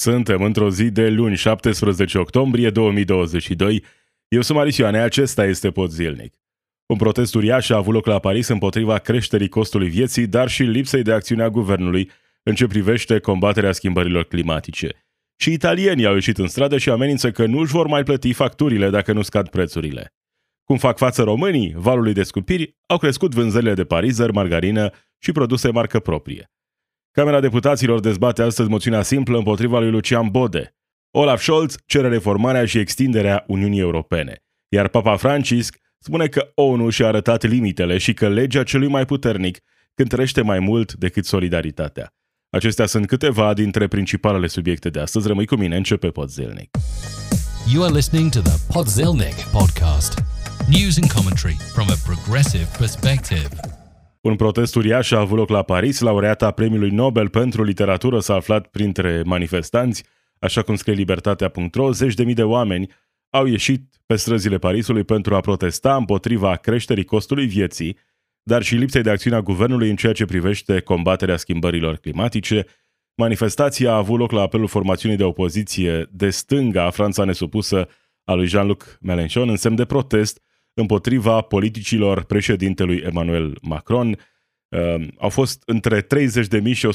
Suntem într-o zi de luni, 17 octombrie 2022. Eu sunt Marius Ioane, acesta este Pod Zilnic. Un protest uriaș a avut loc la Paris împotriva creșterii costului vieții, dar și lipsei de acțiune a guvernului în ce privește combaterea schimbărilor climatice. Și italienii au ieșit în stradă și amenință că nu își vor mai plăti facturile dacă nu scad prețurile. Cum fac față românii valului de scumpiri, au crescut vânzările de parizer, margarină și produse marcă proprie. Camera Deputaților dezbate astăzi moțiunea simplă împotriva lui Lucian Bode. Olaf Scholz cere reformarea și extinderea Uniunii Europene, iar Papa Francisc spune că ONU și-a arătat limitele și că legea celui mai puternic cântărește mai mult decât solidaritatea. Acestea sunt câteva dintre principalele subiecte de astăzi. Rămâi cu mine, începe Podzelnic. You are listening to the Podzelnic podcast. News and commentary from a progressive perspective. Un protest uriaș a avut loc la Paris, laureata premiului Nobel pentru literatură s-a aflat printre manifestanți, așa cum scrie libertatea.ro, zeci de mii de oameni au ieșit pe străzile Parisului pentru a protesta împotriva creșterii costului vieții, dar și lipsei de acțiune a guvernului în ceea ce privește combaterea schimbărilor climatice. Manifestația a avut loc la apelul formațiunii de opoziție de stânga, Franța nesupusă, a lui Jean-Luc Mélenchon, în semn de protest împotriva politicilor președintelui Emmanuel Macron. Uh, au fost între 30.000 și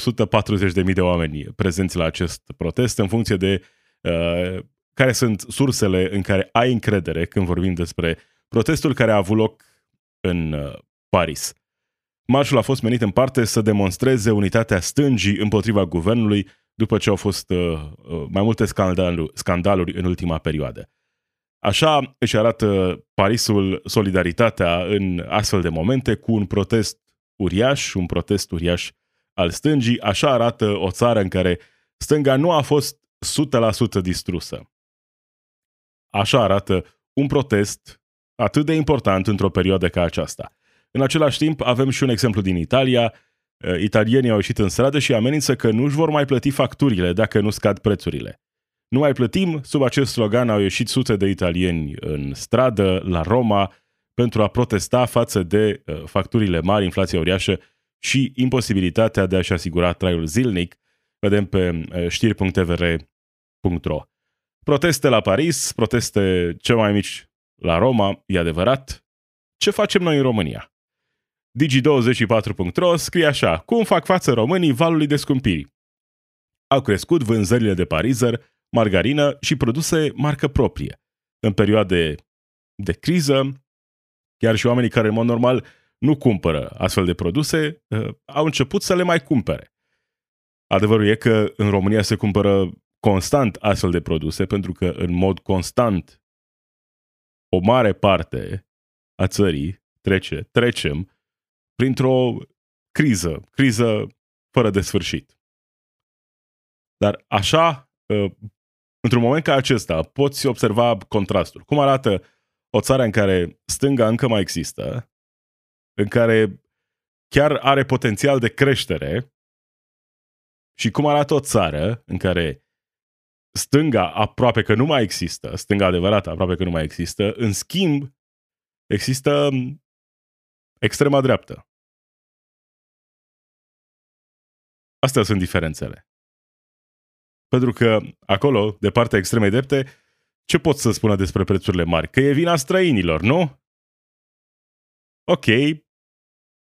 140.000 de oameni prezenți la acest protest în funcție de uh, care sunt sursele în care ai încredere când vorbim despre protestul care a avut loc în uh, Paris. Marșul a fost menit în parte să demonstreze unitatea stângii împotriva guvernului după ce au fost uh, uh mai multe scandaluri, scandaluri în ultima perioadă. Așa își arată Parisul solidaritatea în astfel de momente cu un protest uriaș, un protest uriaș al stângii. Așa arată o țară în care stânga nu a fost 100% distrusă. Așa arată un protest atât de important într-o perioadă ca aceasta. În același timp, avem și un exemplu din Italia. Italienii au ieșit în stradă și amenință că nu își vor mai plăti facturile dacă nu scad prețurile. Nu mai plătim, sub acest slogan au ieșit sute de italieni în stradă, la Roma, pentru a protesta față de uh, facturile mari, inflația uriașă și imposibilitatea de a-și asigura traiul zilnic. Vedem pe uh, știri.tvr.ro. Proteste la Paris, proteste cel mai mici la Roma, e adevărat. Ce facem noi în România? Digi24.ro scrie așa, cum fac față românii valului de scumpiri? Au crescut vânzările de parizer, margarină și produse marcă proprie. În perioade de criză, chiar și oamenii care în mod normal nu cumpără astfel de produse, uh, au început să le mai cumpere. Adevărul e că în România se cumpără constant astfel de produse, pentru că în mod constant o mare parte a țării trece, trecem printr-o criză, criză fără de sfârșit. Dar așa uh, într-un moment ca acesta, poți observa contrastul. Cum arată o țară în care stânga încă mai există, în care chiar are potențial de creștere și cum arată o țară în care stânga aproape că nu mai există, stânga adevărată aproape că nu mai există, în schimb există extrema dreaptă. Astea sunt diferențele. Pentru că acolo, de partea extremei drepte, ce pot să spună despre prețurile mari? Că e vina străinilor, nu? Ok.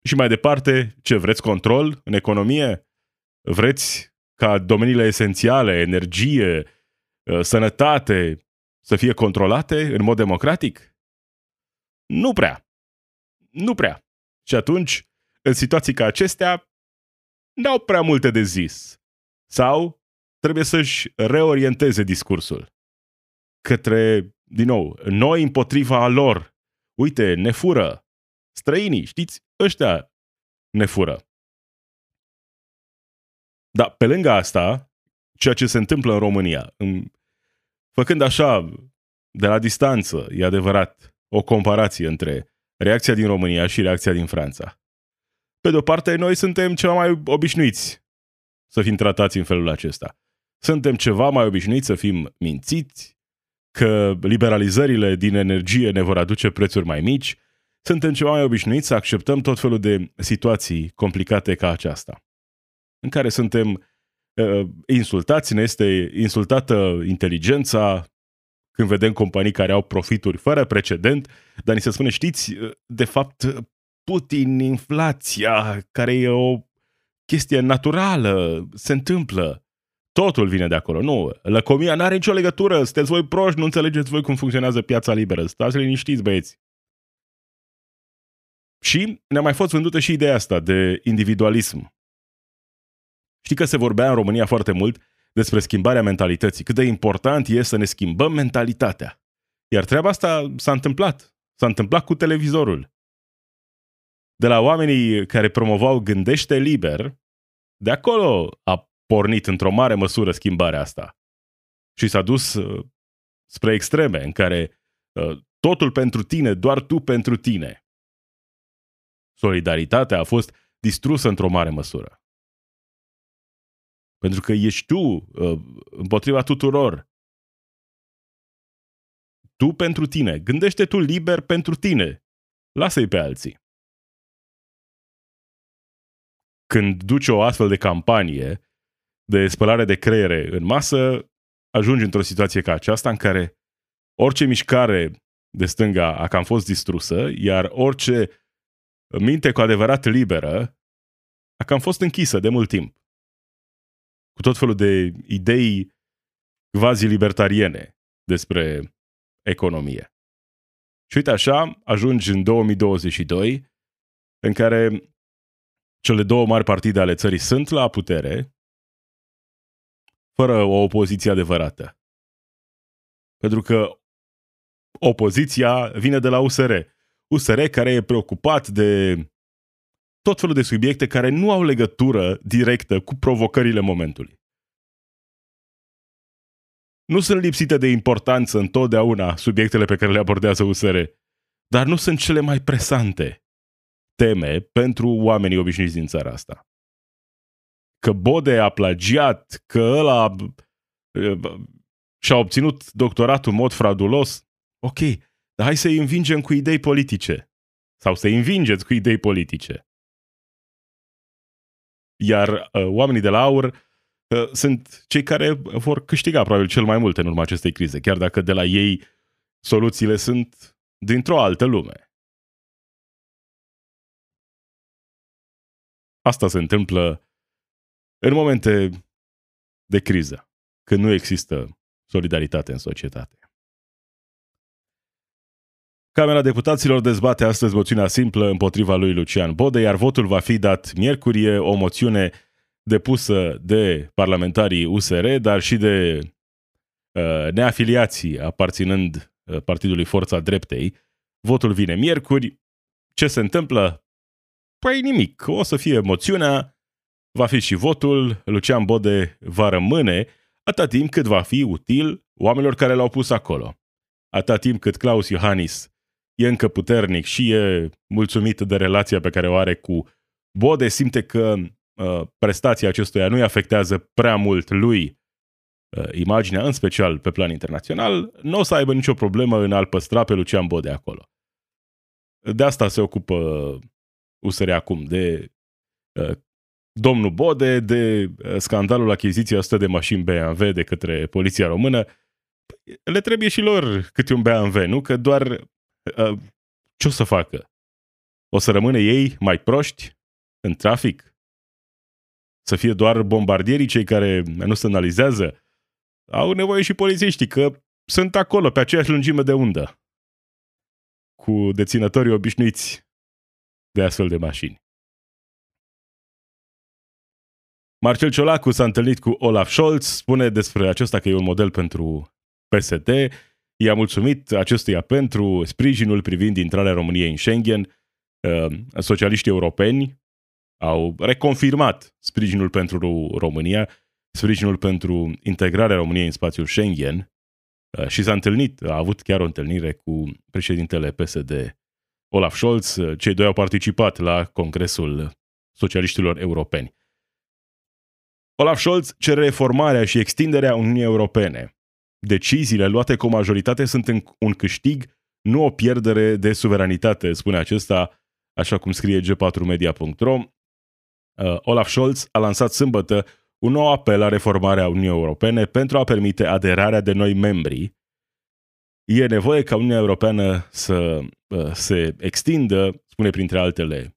Și mai departe, ce vreți control în economie? Vreți ca domeniile esențiale, energie, ă, sănătate, să fie controlate în mod democratic? Nu prea. Nu prea. Și atunci, în situații ca acestea, n-au prea multe de zis. Sau trebuie să-și reorienteze discursul către, din nou, noi împotriva lor. Uite, ne fură. Străinii, știți, ăștia ne fură. Dar pe lângă asta, ceea ce se întâmplă în România, în, făcând așa, de la distanță, e adevărat, o comparație între reacția din România și reacția din Franța. Pe de o parte, noi suntem ceva mai obișnuiți să fim tratați în felul acesta. Suntem ceva mai obișnuiți să fim mințiți, că liberalizările din energie ne vor aduce prețuri mai mici, suntem ceva mai obișnuiți să acceptăm tot felul de situații complicate ca aceasta, în care suntem uh, insultați, ne este insultată inteligența când vedem companii care au profituri fără precedent, dar ni se spune, știți, de fapt, Putin, inflația, care e o chestie naturală, se întâmplă. Totul vine de acolo. Nu, lăcomia nu are nicio legătură. Sunteți voi proști, nu înțelegeți voi cum funcționează piața liberă. Stați liniștiți, băieți. Și ne-a mai fost vândută și ideea asta de individualism. Știi că se vorbea în România foarte mult despre schimbarea mentalității. Cât de important e să ne schimbăm mentalitatea. Iar treaba asta s-a întâmplat. S-a întâmplat cu televizorul. De la oamenii care promovau Gândește liber, de acolo a pornit într-o mare măsură schimbarea asta. Și s-a dus uh, spre extreme în care uh, totul pentru tine, doar tu pentru tine. Solidaritatea a fost distrusă într-o mare măsură. Pentru că ești tu uh, împotriva tuturor. Tu pentru tine. Gândește tu liber pentru tine. Lasă-i pe alții. Când duci o astfel de campanie de spălare de creiere în masă, ajungi într-o situație ca aceasta în care orice mișcare de stânga a cam fost distrusă, iar orice minte cu adevărat liberă a cam fost închisă de mult timp. Cu tot felul de idei quasi-libertariene despre economie. Și uite așa, ajungi în 2022, în care cele două mari partide ale țării sunt la putere, fără o opoziție adevărată. Pentru că opoziția vine de la USR. USR care e preocupat de tot felul de subiecte care nu au legătură directă cu provocările momentului. Nu sunt lipsite de importanță întotdeauna subiectele pe care le abordează USR, dar nu sunt cele mai presante teme pentru oamenii obișnuiți din țara asta. Că Bode a plagiat, că ăla și-a obținut doctoratul în mod fraudulos, ok, dar hai să-i învingem cu idei politice. Sau să-i învingeți cu idei politice. Iar uh, oamenii de la aur uh, sunt cei care vor câștiga probabil cel mai mult în urma acestei crize, chiar dacă de la ei soluțiile sunt dintr-o altă lume. Asta se întâmplă în momente de criză, când nu există solidaritate în societate. Camera Deputaților dezbate astăzi moțiunea simplă împotriva lui Lucian Bode, iar votul va fi dat miercuri. E o moțiune depusă de parlamentarii USR, dar și de uh, neafiliații aparținând uh, Partidului Forța Dreptei. Votul vine miercuri. Ce se întâmplă? Păi nimic. O să fie moțiunea, va fi și votul, Lucian Bode va rămâne atât timp cât va fi util oamenilor care l-au pus acolo. Atât timp cât Claus Iohannis e încă puternic și e mulțumit de relația pe care o are cu Bode, simte că uh, prestația acestuia nu-i afectează prea mult lui uh, imaginea, în special pe plan internațional, nu o să aibă nicio problemă în a-l păstra pe Lucian Bode acolo. De asta se ocupă USR acum, de uh, domnul Bode, de uh, scandalul achiziției 100 de mașini BMW de către poliția română. Le trebuie și lor câte un BMW, nu? Că doar Uh, ce o să facă? O să rămână ei mai proști în trafic? Să fie doar bombardierii cei care nu se analizează? Au nevoie și polițiștii, că sunt acolo, pe aceeași lungime de undă, cu deținătorii obișnuiți de astfel de mașini. Marcel Ciolacu s-a întâlnit cu Olaf Scholz, spune despre acesta că e un model pentru PSD I-a mulțumit acestuia pentru sprijinul privind intrarea României în Schengen. Uh, socialiștii europeni au reconfirmat sprijinul pentru România, sprijinul pentru integrarea României în spațiul Schengen uh, și s-a întâlnit, a avut chiar o întâlnire cu președintele PSD Olaf Scholz. Cei doi au participat la Congresul Socialiștilor Europeni. Olaf Scholz cere reformarea și extinderea Uniunii Europene deciziile luate cu majoritate sunt un câștig, nu o pierdere de suveranitate, spune acesta, așa cum scrie g4media.ro. Uh, Olaf Scholz a lansat sâmbătă un nou apel la reformarea Uniunii Europene pentru a permite aderarea de noi membri. E nevoie ca Uniunea Europeană să uh, se extindă, spune printre altele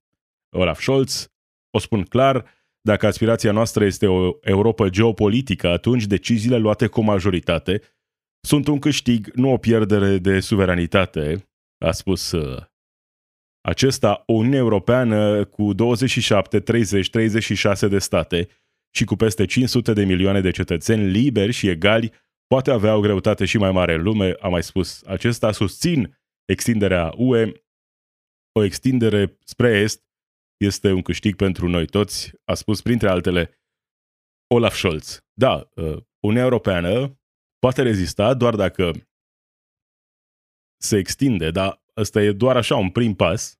Olaf Scholz. O spun clar, dacă aspirația noastră este o Europa geopolitică, atunci deciziile luate cu majoritate sunt un câștig, nu o pierdere de suveranitate, a spus uh, acesta o Uniune Europeană cu 27, 30, 36 de state și cu peste 500 de milioane de cetățeni liberi și egali poate avea o greutate și mai mare în lume, a mai spus. Acesta susțin extinderea UE, o extindere spre Est este un câștig pentru noi toți, a spus printre altele Olaf Scholz. Da, uh, Uniunea Europeană poate rezista doar dacă se extinde, dar ăsta e doar așa un prim pas.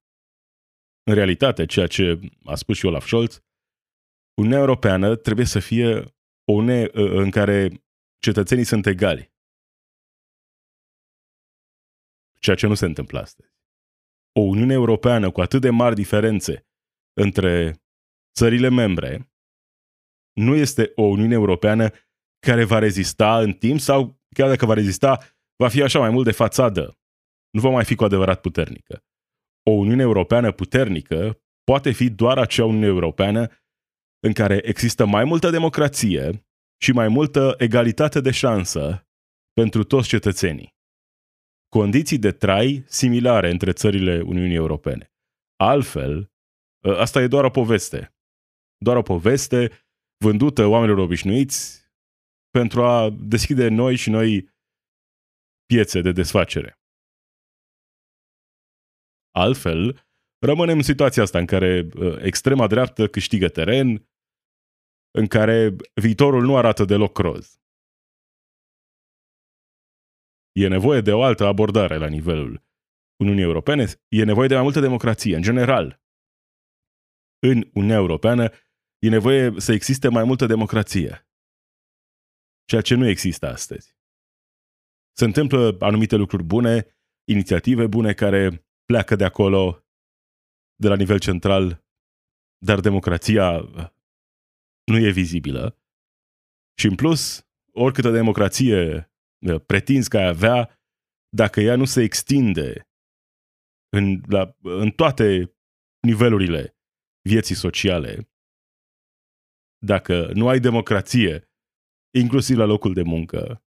În realitate, ceea ce a spus și Olaf Scholz, Uniunea Europeană trebuie să fie o Uniune uh, în care cetățenii sunt egali. Ceea ce nu se întâmplă astăzi. O Uniune Europeană cu atât de mari diferențe între țările membre nu este o Uniune Europeană care va rezista în timp sau chiar dacă va rezista, va fi așa mai mult de fațadă. Nu va mai fi cu adevărat puternică. O Uniune Europeană puternică poate fi doar acea Uniune Europeană în care există mai multă democrație și mai multă egalitate de șansă pentru toți cetățenii. Condiții de trai similare între țările Uniunii Europene. Altfel, ă, asta e doar o poveste. Doar o poveste vândută oamenilor obișnuiți pentru a deschide noi și noi piețe de desfacere. Altfel, rămânem în situația asta în care ă, extrema dreaptă câștigă teren, în care viitorul nu arată deloc roz. E nevoie de o altă abordare la nivelul Uniunii Europene, e nevoie de mai multă democrație, în general. În Uniunea Europeană e nevoie să existe mai multă democrație, ceea ce nu există astăzi. Se întâmplă anumite lucruri bune, inițiative bune care pleacă de acolo, de la nivel central, dar democrația nu e vizibilă. Și în plus, oricâtă democrație uh, pretinzi că ai avea, dacă ea nu se extinde în, la, în toate nivelurile vieții sociale, dacă nu ai democrație, inclusiv la locul de muncă,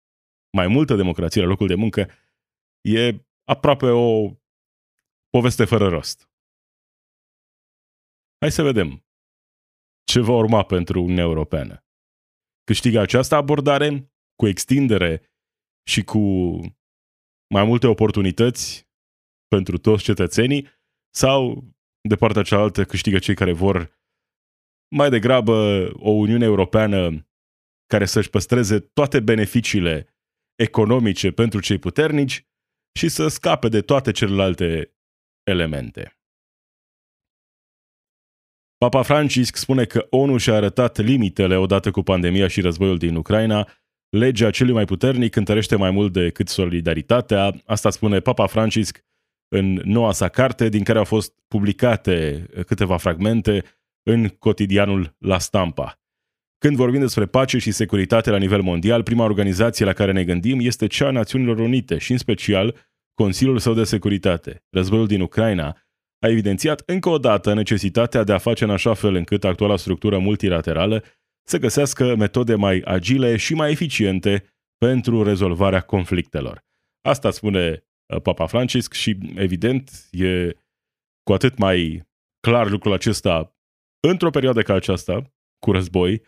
mai multă democrație la locul de muncă, e aproape o poveste fără rost. Hai să vedem ce va urma pentru Uniunea Europeană. Câștigă această abordare cu extindere și cu mai multe oportunități pentru toți cetățenii sau de partea cealaltă câștigă cei care vor mai degrabă o Uniune Europeană care să-și păstreze toate beneficiile economice pentru cei puternici și să scape de toate celelalte elemente. Papa Francisc spune că ONU și-a arătat limitele odată cu pandemia și războiul din Ucraina. Legea celui mai puternic întărește mai mult decât solidaritatea. Asta spune Papa Francisc în noua sa carte, din care au fost publicate câteva fragmente în cotidianul La Stampa. Când vorbim despre pace și securitate la nivel mondial, prima organizație la care ne gândim este cea a Națiunilor Unite și în special Consiliul său de Securitate. Războiul din Ucraina a evidențiat încă o dată necesitatea de a face în așa fel încât actuala structură multilaterală să găsească metode mai agile și mai eficiente pentru rezolvarea conflictelor. Asta spune uh, Papa Francisc și, evident, e cu atât mai clar lucrul acesta într-o perioadă ca aceasta, cu război,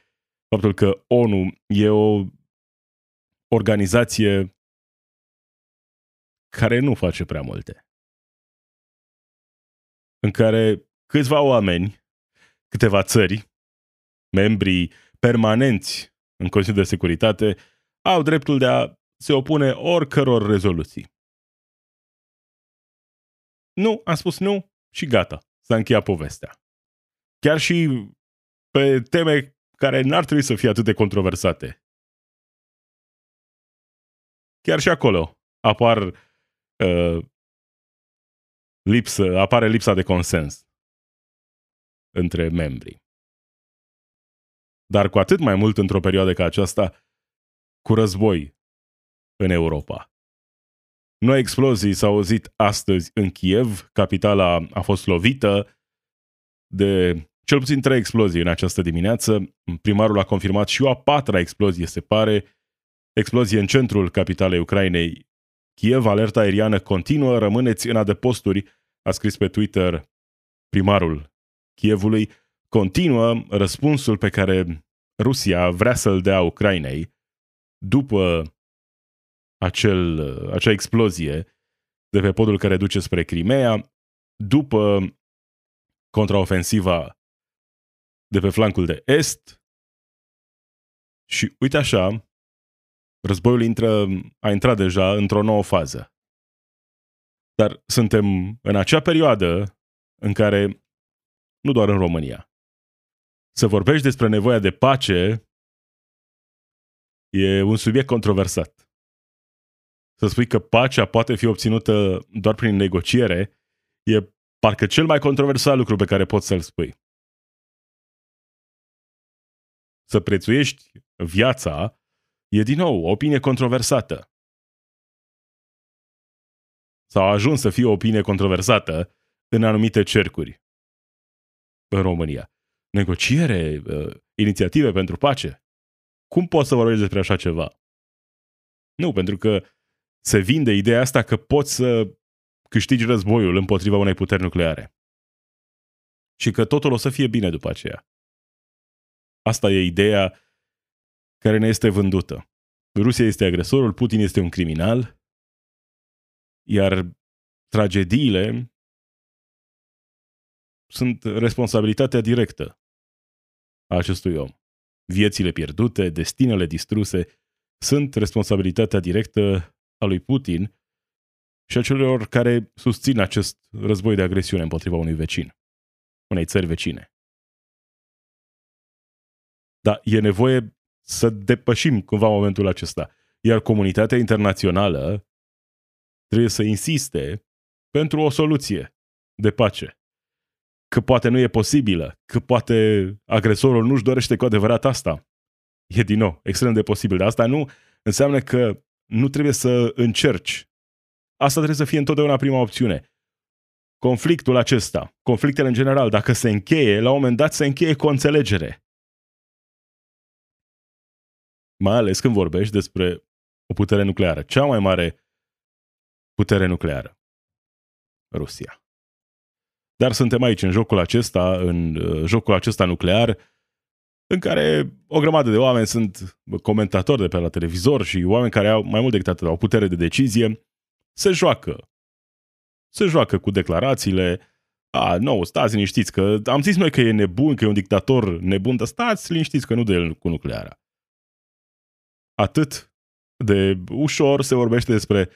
faptul că ONU e o organizație care nu face prea multe în care câțiva oameni, câteva țări, membrii permanenți în Consiliul de Securitate, au dreptul de a se opune oricăror rezoluții. Nu, am spus nu și gata, s-a încheiat povestea. Chiar și pe teme care n-ar trebui să fie atât de controversate. Chiar și acolo apar uh, lipsă, apare lipsa de consens între membri. dar cu atât mai mult într-o perioadă ca aceasta, cu război în Europa. Noi explozii s-au auzit astăzi în Kiev, capitala a fost lovită de cel puțin trei explozii în această dimineață. Primarul a confirmat și o a patra explozie, se pare, explozie în centrul capitalei Ucrainei. Kiev, alerta aeriană continuă, rămâneți în adăposturi, a scris pe Twitter primarul Kievului. Continuă răspunsul pe care Rusia vrea să-l dea Ucrainei după acel, acea explozie de pe podul care duce spre Crimea, după contraofensiva de pe flancul de est și uite așa, războiul intră, a intrat deja într-o nouă fază. Dar suntem în acea perioadă în care, nu doar în România, să vorbești despre nevoia de pace e un subiect controversat. Să spui că pacea poate fi obținută doar prin negociere e parcă cel mai controversat lucru pe care poți să-l spui. Să prețuiești viața e din nou o opinie controversată. Sau a ajuns să fie o opinie controversată în anumite cercuri în România. Negociere, uh, inițiative pentru pace. Cum poți să vorbești despre așa ceva? Nu, pentru că se vinde ideea asta că poți să câștigi războiul împotriva unei puteri nucleare. Și că totul o să fie bine după aceea. Asta e ideea care ne este vândută. Rusia este agresorul, Putin este un criminal, iar tragediile sunt responsabilitatea directă a acestui om. Viețile pierdute, destinele distruse, sunt responsabilitatea directă a lui Putin și a celor care susțin acest război de agresiune împotriva unui vecin, unei țări vecine. Dar e nevoie să depășim cumva momentul acesta. Iar comunitatea internațională trebuie să insiste pentru o soluție de pace. Că poate nu e posibilă, că poate agresorul nu-și dorește cu adevărat asta. E din nou extrem de posibil, dar asta nu înseamnă că nu trebuie să încerci. Asta trebuie să fie întotdeauna prima opțiune. Conflictul acesta, conflictele în general, dacă se încheie, la un moment dat se încheie cu o înțelegere. Mai ales când vorbești despre o putere nucleară. Cea mai mare putere nucleară. Rusia. Dar suntem aici, în jocul acesta, în uh, jocul acesta nuclear, în care o grămadă de oameni sunt comentatori de pe la televizor și oameni care au mai mult decât atât, au putere de decizie, se joacă. Se joacă cu declarațiile, a, nu, stați liniștiți, că am zis noi că e nebun, că e un dictator nebun, dar stați liniștiți că nu de el cu nucleara. Atât de ușor se vorbește despre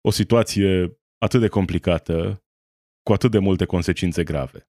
o situație atât de complicată, cu atât de multe consecințe grave.